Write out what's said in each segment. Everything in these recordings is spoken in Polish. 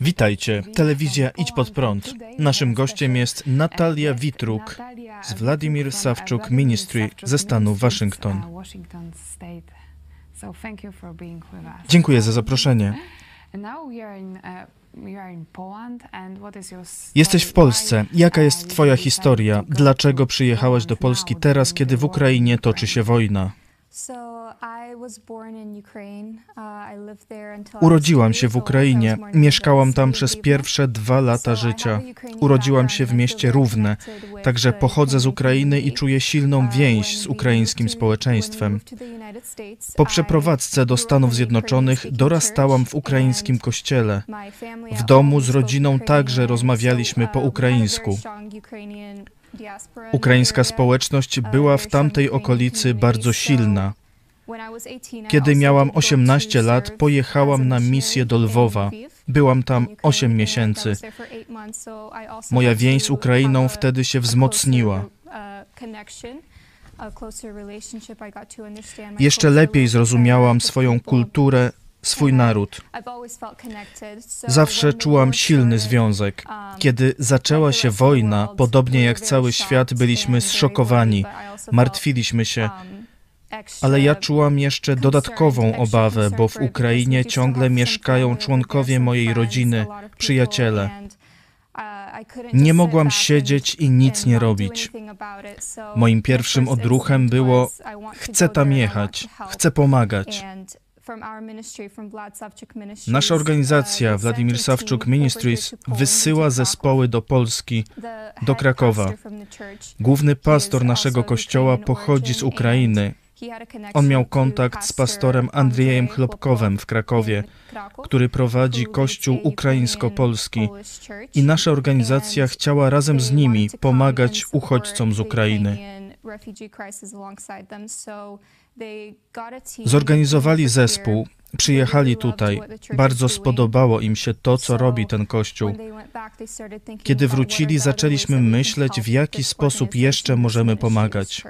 Witajcie, telewizja Idź Pod Prąd. Naszym gościem jest Natalia Witruk z Wladimir Sawczuk Ministry ze stanu Waszyngton. Dziękuję za zaproszenie. Jesteś w Polsce. Jaka jest Twoja historia? Dlaczego przyjechałaś do Polski teraz, kiedy w Ukrainie toczy się wojna? Urodziłam się w Ukrainie. Mieszkałam tam przez pierwsze dwa lata życia. Urodziłam się w mieście Równe, także pochodzę z Ukrainy i czuję silną więź z ukraińskim społeczeństwem. Po przeprowadzce do Stanów Zjednoczonych dorastałam w ukraińskim kościele. W domu z rodziną także rozmawialiśmy po ukraińsku. Ukraińska społeczność była w tamtej okolicy bardzo silna. Kiedy miałam 18 lat, pojechałam na misję do Lwowa. Byłam tam 8 miesięcy. Moja więź z Ukrainą wtedy się wzmocniła. Jeszcze lepiej zrozumiałam swoją kulturę, swój naród. Zawsze czułam silny związek. Kiedy zaczęła się wojna, podobnie jak cały świat, byliśmy zszokowani, martwiliśmy się. Ale ja czułam jeszcze dodatkową obawę, bo w Ukrainie ciągle mieszkają członkowie mojej rodziny, przyjaciele. Nie mogłam siedzieć i nic nie robić. Moim pierwszym odruchem było: chcę tam jechać, chcę pomagać. Nasza organizacja Wladimir Sawczuk Ministries wysyła zespoły do Polski, do Krakowa. Główny pastor naszego kościoła pochodzi z Ukrainy. On miał kontakt z pastorem Andrzejem Chlopkowem w Krakowie, który prowadzi kościół ukraińsko-polski i nasza organizacja chciała razem z nimi pomagać uchodźcom z Ukrainy. Zorganizowali zespół, przyjechali tutaj. Bardzo spodobało im się to, co robi ten kościół. Kiedy wrócili, zaczęliśmy myśleć, w jaki sposób jeszcze możemy pomagać.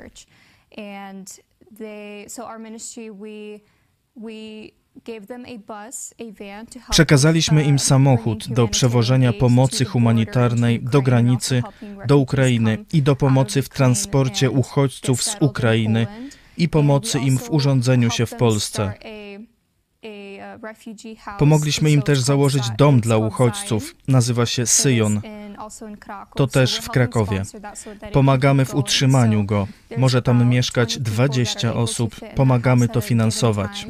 Przekazaliśmy im samochód do przewożenia pomocy humanitarnej do granicy, do Ukrainy i do pomocy w transporcie uchodźców z Ukrainy i pomocy im w urządzeniu się w Polsce. Pomogliśmy im też założyć dom dla uchodźców, nazywa się Syjon. To też w Krakowie. Pomagamy w utrzymaniu go. Może tam mieszkać 20 osób. Pomagamy to finansować.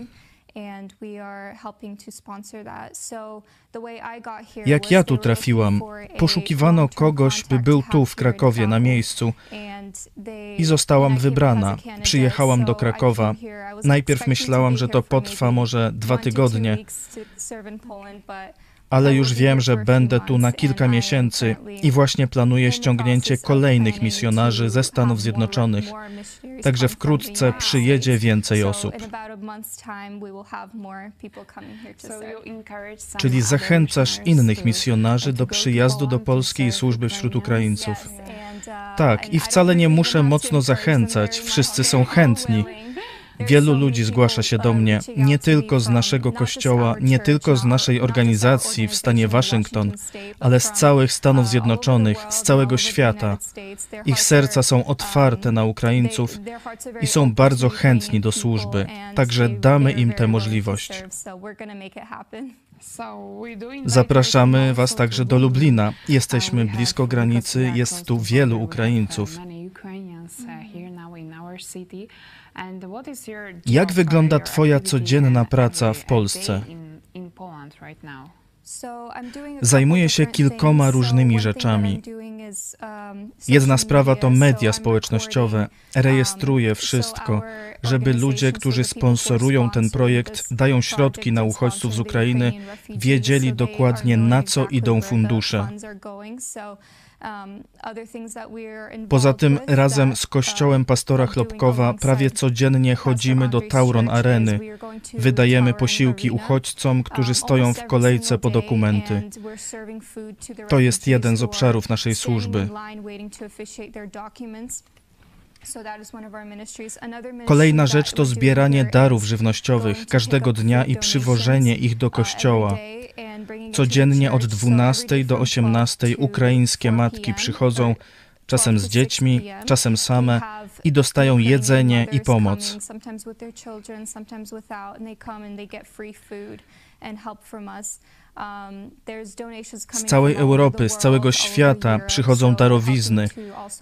Jak ja tu trafiłam? Poszukiwano kogoś, by był tu w Krakowie na miejscu i zostałam wybrana. Przyjechałam do Krakowa. Najpierw myślałam, że to potrwa może dwa tygodnie, ale już wiem, że będę tu na kilka miesięcy i właśnie planuję ściągnięcie kolejnych misjonarzy ze Stanów Zjednoczonych. Także wkrótce przyjedzie więcej osób. Czyli zachęcasz innych misjonarzy do przyjazdu do Polski i służby wśród Ukraińców. Tak, i wcale nie muszę mocno zachęcać, wszyscy są chętni. Wielu ludzi zgłasza się do mnie, nie tylko z naszego kościoła, nie tylko z naszej organizacji w stanie Waszyngton, ale z całych Stanów Zjednoczonych, z całego świata. Ich serca są otwarte na Ukraińców i są bardzo chętni do służby, także damy im tę możliwość. Zapraszamy Was także do Lublina. Jesteśmy blisko granicy, jest tu wielu Ukraińców. Jak wygląda Twoja codzienna praca w Polsce? Zajmuję się kilkoma różnymi rzeczami. Jedna sprawa to media społecznościowe. Rejestruję wszystko, żeby ludzie, którzy sponsorują ten projekt, dają środki na uchodźców z Ukrainy, wiedzieli dokładnie na co idą fundusze. Um, Poza tym razem z kościołem pastora Chlopkowa prawie codziennie chodzimy do Tauron Areny. Wydajemy posiłki uchodźcom, którzy um, stoją w kolejce po dokumenty. To jest jeden z obszarów naszej służby. Kolejna rzecz to zbieranie darów żywnościowych każdego dnia i przywożenie ich do kościoła. Codziennie od 12 do 18 ukraińskie matki przychodzą, czasem z dziećmi, czasem same, i dostają jedzenie i pomoc. Um, z całej Europy, z całego świata przychodzą darowizny.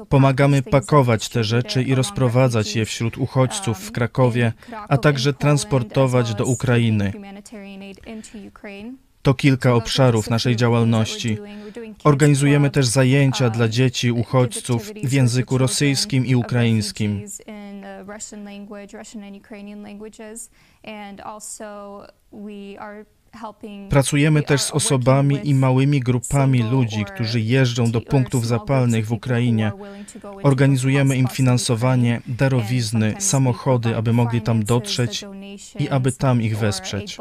Pomagamy pakować te rzeczy i rozprowadzać je wśród uchodźców w um, Krakowie, a także transportować do Ukrainy. To kilka obszarów naszej działalności. Organizujemy też zajęcia dla dzieci uchodźców w języku rosyjskim i ukraińskim. Pracujemy też z osobami i małymi grupami ludzi, którzy jeżdżą do punktów zapalnych w Ukrainie. Organizujemy im finansowanie, darowizny, samochody, aby mogli tam dotrzeć i aby tam ich wesprzeć.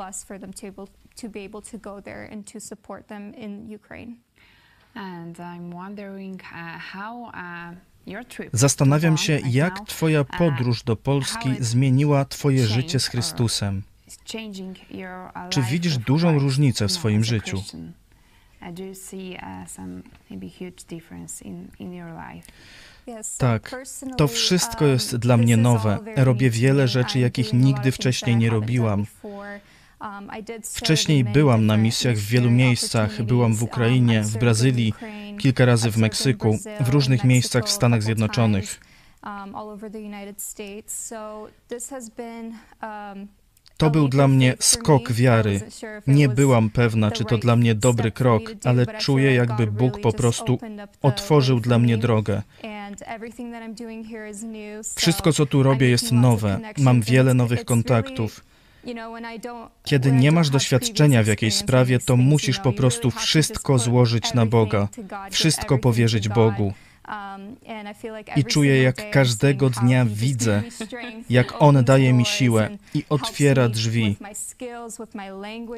Zastanawiam się, jak Twoja podróż do Polski zmieniła Twoje życie z Chrystusem. Czy widzisz dużą różnicę w swoim życiu? Tak, to wszystko jest dla mnie nowe. Robię wiele rzeczy, jakich nigdy wcześniej nie robiłam. Um, wcześniej byłam na misjach w wielu miejscach. Byłam w um, Ukrainie, w Brazylii, kilka razy w Meksyku, w różnych miejscach w Stanach Zjednoczonych. Um, to był dla mnie skok wiary. Nie byłam pewna, czy to dla mnie dobry krok, ale czuję, jakby Bóg po prostu otworzył dla mnie drogę. Wszystko, co tu robię, jest nowe. Mam wiele nowych kontaktów. Kiedy nie masz doświadczenia w jakiejś sprawie, to musisz po prostu wszystko złożyć na Boga, wszystko powierzyć Bogu. Um, I czuję, jak każdego dnia widzę, jak On daje mi siłę i otwiera drzwi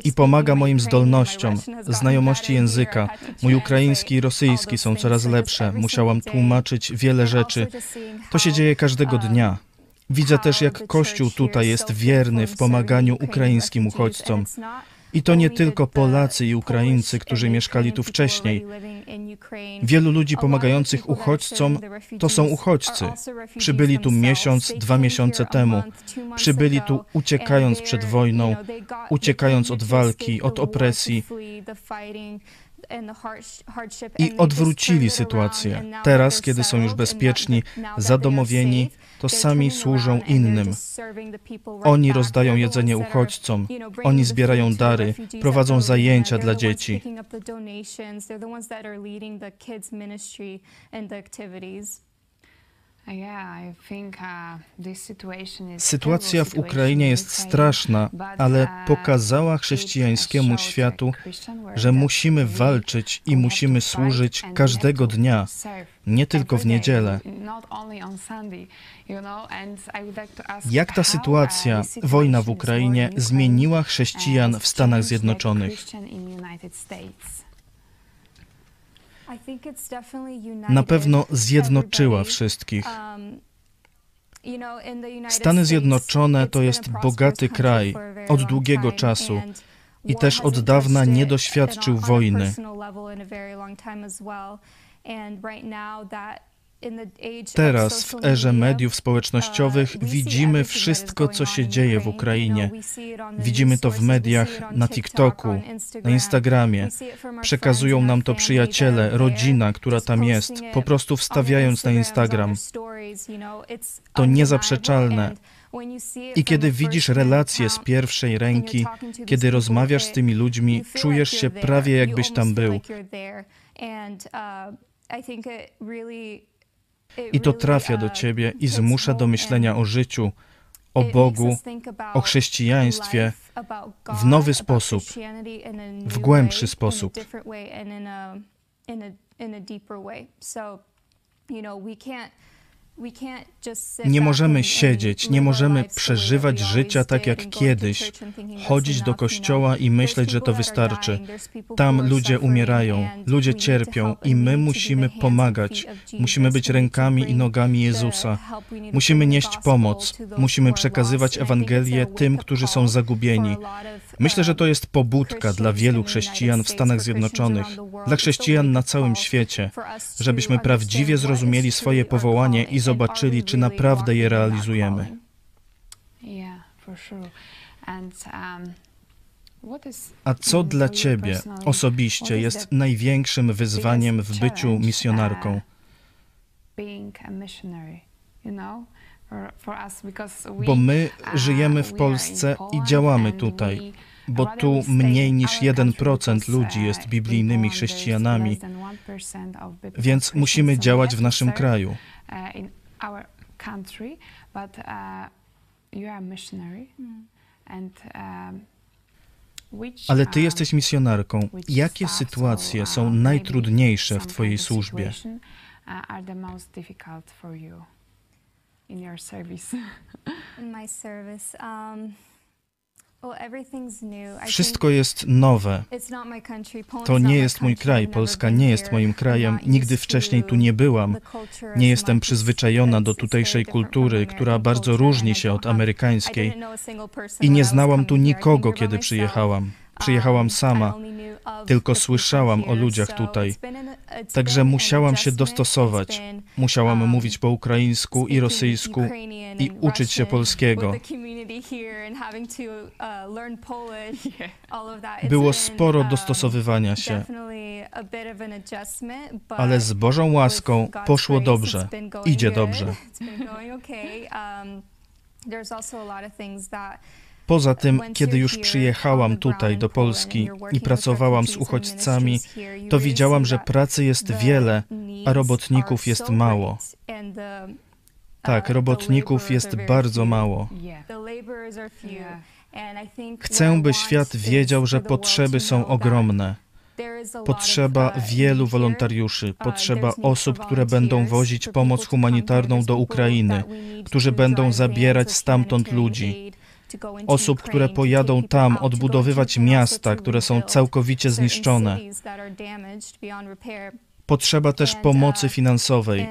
i pomaga moim zdolnościom, znajomości języka. Mój ukraiński i rosyjski są coraz lepsze. Musiałam tłumaczyć wiele rzeczy. To się dzieje każdego um, dnia. Widzę też, jak Kościół tutaj jest wierny w pomaganiu ukraińskim uchodźcom. I to nie tylko Polacy i Ukraińcy, którzy mieszkali tu wcześniej. Wielu ludzi pomagających uchodźcom to są uchodźcy. Przybyli tu miesiąc, dwa miesiące temu. Przybyli tu uciekając przed wojną, uciekając od walki, od opresji i odwrócili sytuację. Teraz, kiedy są już bezpieczni, zadomowieni, to sami służą innym. Oni rozdają jedzenie uchodźcom, oni zbierają dary, prowadzą zajęcia dla dzieci. Sytuacja w Ukrainie jest straszna, ale pokazała chrześcijańskiemu światu, że musimy walczyć i musimy służyć każdego dnia, nie tylko w niedzielę. Jak ta sytuacja, wojna w Ukrainie, zmieniła chrześcijan w Stanach Zjednoczonych? Na pewno zjednoczyła wszystkich. Um, Stany Zjednoczone to jest bogaty kraj od długiego czasu i też od dawna nie doświadczył wojny. Teraz, w erze mediów społecznościowych, uh, widzimy wszystko, co się dzieje w Ukrainie. Widzimy to w mediach, na TikToku, na Instagramie. Przekazują nam to przyjaciele, rodzina, która tam jest, po prostu wstawiając na Instagram. To niezaprzeczalne. I kiedy widzisz relacje z pierwszej ręki, kiedy rozmawiasz z tymi ludźmi, czujesz się prawie jakbyś tam był. I to trafia do ciebie i zmusza do myślenia o życiu, o Bogu, o chrześcijaństwie w nowy sposób, w głębszy sposób. Nie możemy siedzieć, nie możemy przeżywać życia tak jak kiedyś, chodzić do kościoła i myśleć, że to wystarczy. Tam ludzie umierają, ludzie cierpią i my musimy pomagać. Musimy być rękami i nogami Jezusa. Musimy nieść pomoc, musimy przekazywać Ewangelię tym, którzy są zagubieni. Myślę, że to jest pobudka dla wielu chrześcijan w Stanach Zjednoczonych, dla chrześcijan na całym świecie, żebyśmy prawdziwie zrozumieli swoje powołanie i zobaczyli, czy naprawdę je realizujemy. A co dla Ciebie osobiście jest największym wyzwaniem w byciu misjonarką? Bo my żyjemy w Polsce i działamy tutaj bo tu mniej niż 1% ludzi jest biblijnymi chrześcijanami, więc musimy działać w naszym kraju. Ale ty jesteś misjonarką. Jakie sytuacje są najtrudniejsze w Twojej służbie? In my service, um, wszystko jest nowe. To nie jest mój kraj, Polska nie jest moim krajem, nigdy wcześniej tu nie byłam. Nie jestem przyzwyczajona do tutejszej kultury, która bardzo różni się od amerykańskiej. I nie znałam tu nikogo, kiedy przyjechałam. Przyjechałam sama, tylko słyszałam o ludziach tutaj. Także musiałam się dostosować. Musiałam mówić po ukraińsku i rosyjsku i uczyć się polskiego. Było sporo dostosowywania się, ale z Bożą łaską poszło dobrze, idzie dobrze. Poza tym, kiedy już przyjechałam tutaj do Polski i pracowałam z uchodźcami, to widziałam, że pracy jest wiele, a robotników jest mało. Tak, robotników jest bardzo mało. Chcę, by świat wiedział, że potrzeby są ogromne. Potrzeba wielu wolontariuszy, potrzeba osób, które będą wozić pomoc humanitarną do Ukrainy, którzy będą zabierać stamtąd ludzi osób, które pojadą tam odbudowywać miasta, które są całkowicie zniszczone. Potrzeba też pomocy finansowej.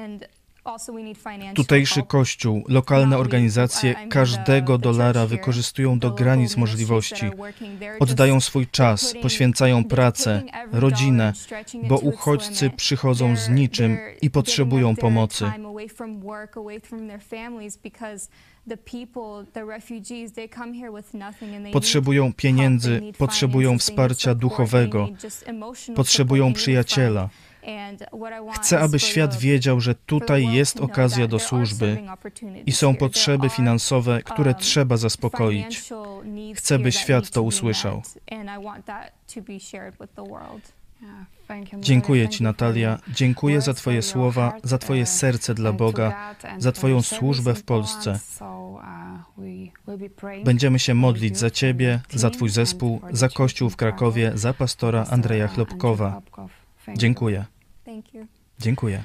Tutejszy kościół, lokalne organizacje każdego dolara wykorzystują do granic możliwości. Oddają swój czas, poświęcają pracę, rodzinę, bo uchodźcy przychodzą z niczym i potrzebują pomocy. Potrzebują pieniędzy, potrzebują wsparcia duchowego, potrzebują przyjaciela. Chcę, aby świat wiedział, że tutaj jest okazja do służby i są potrzeby finansowe, które um, trzeba zaspokoić. Chcę, by świat to usłyszał. Dziękuję Ci, Natalia. Dziękuję za Twoje słowa, za Twoje serce dla Boga, za Twoją służbę w Polsce. Będziemy się modlić za Ciebie, za Twój zespół, za Kościół w Krakowie, za pastora Andrzeja Chlopkowa. Dziękuję. Dziękuję.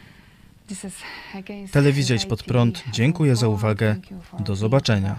Telewizja Idź Pod Prąd, dziękuję za uwagę. Do zobaczenia.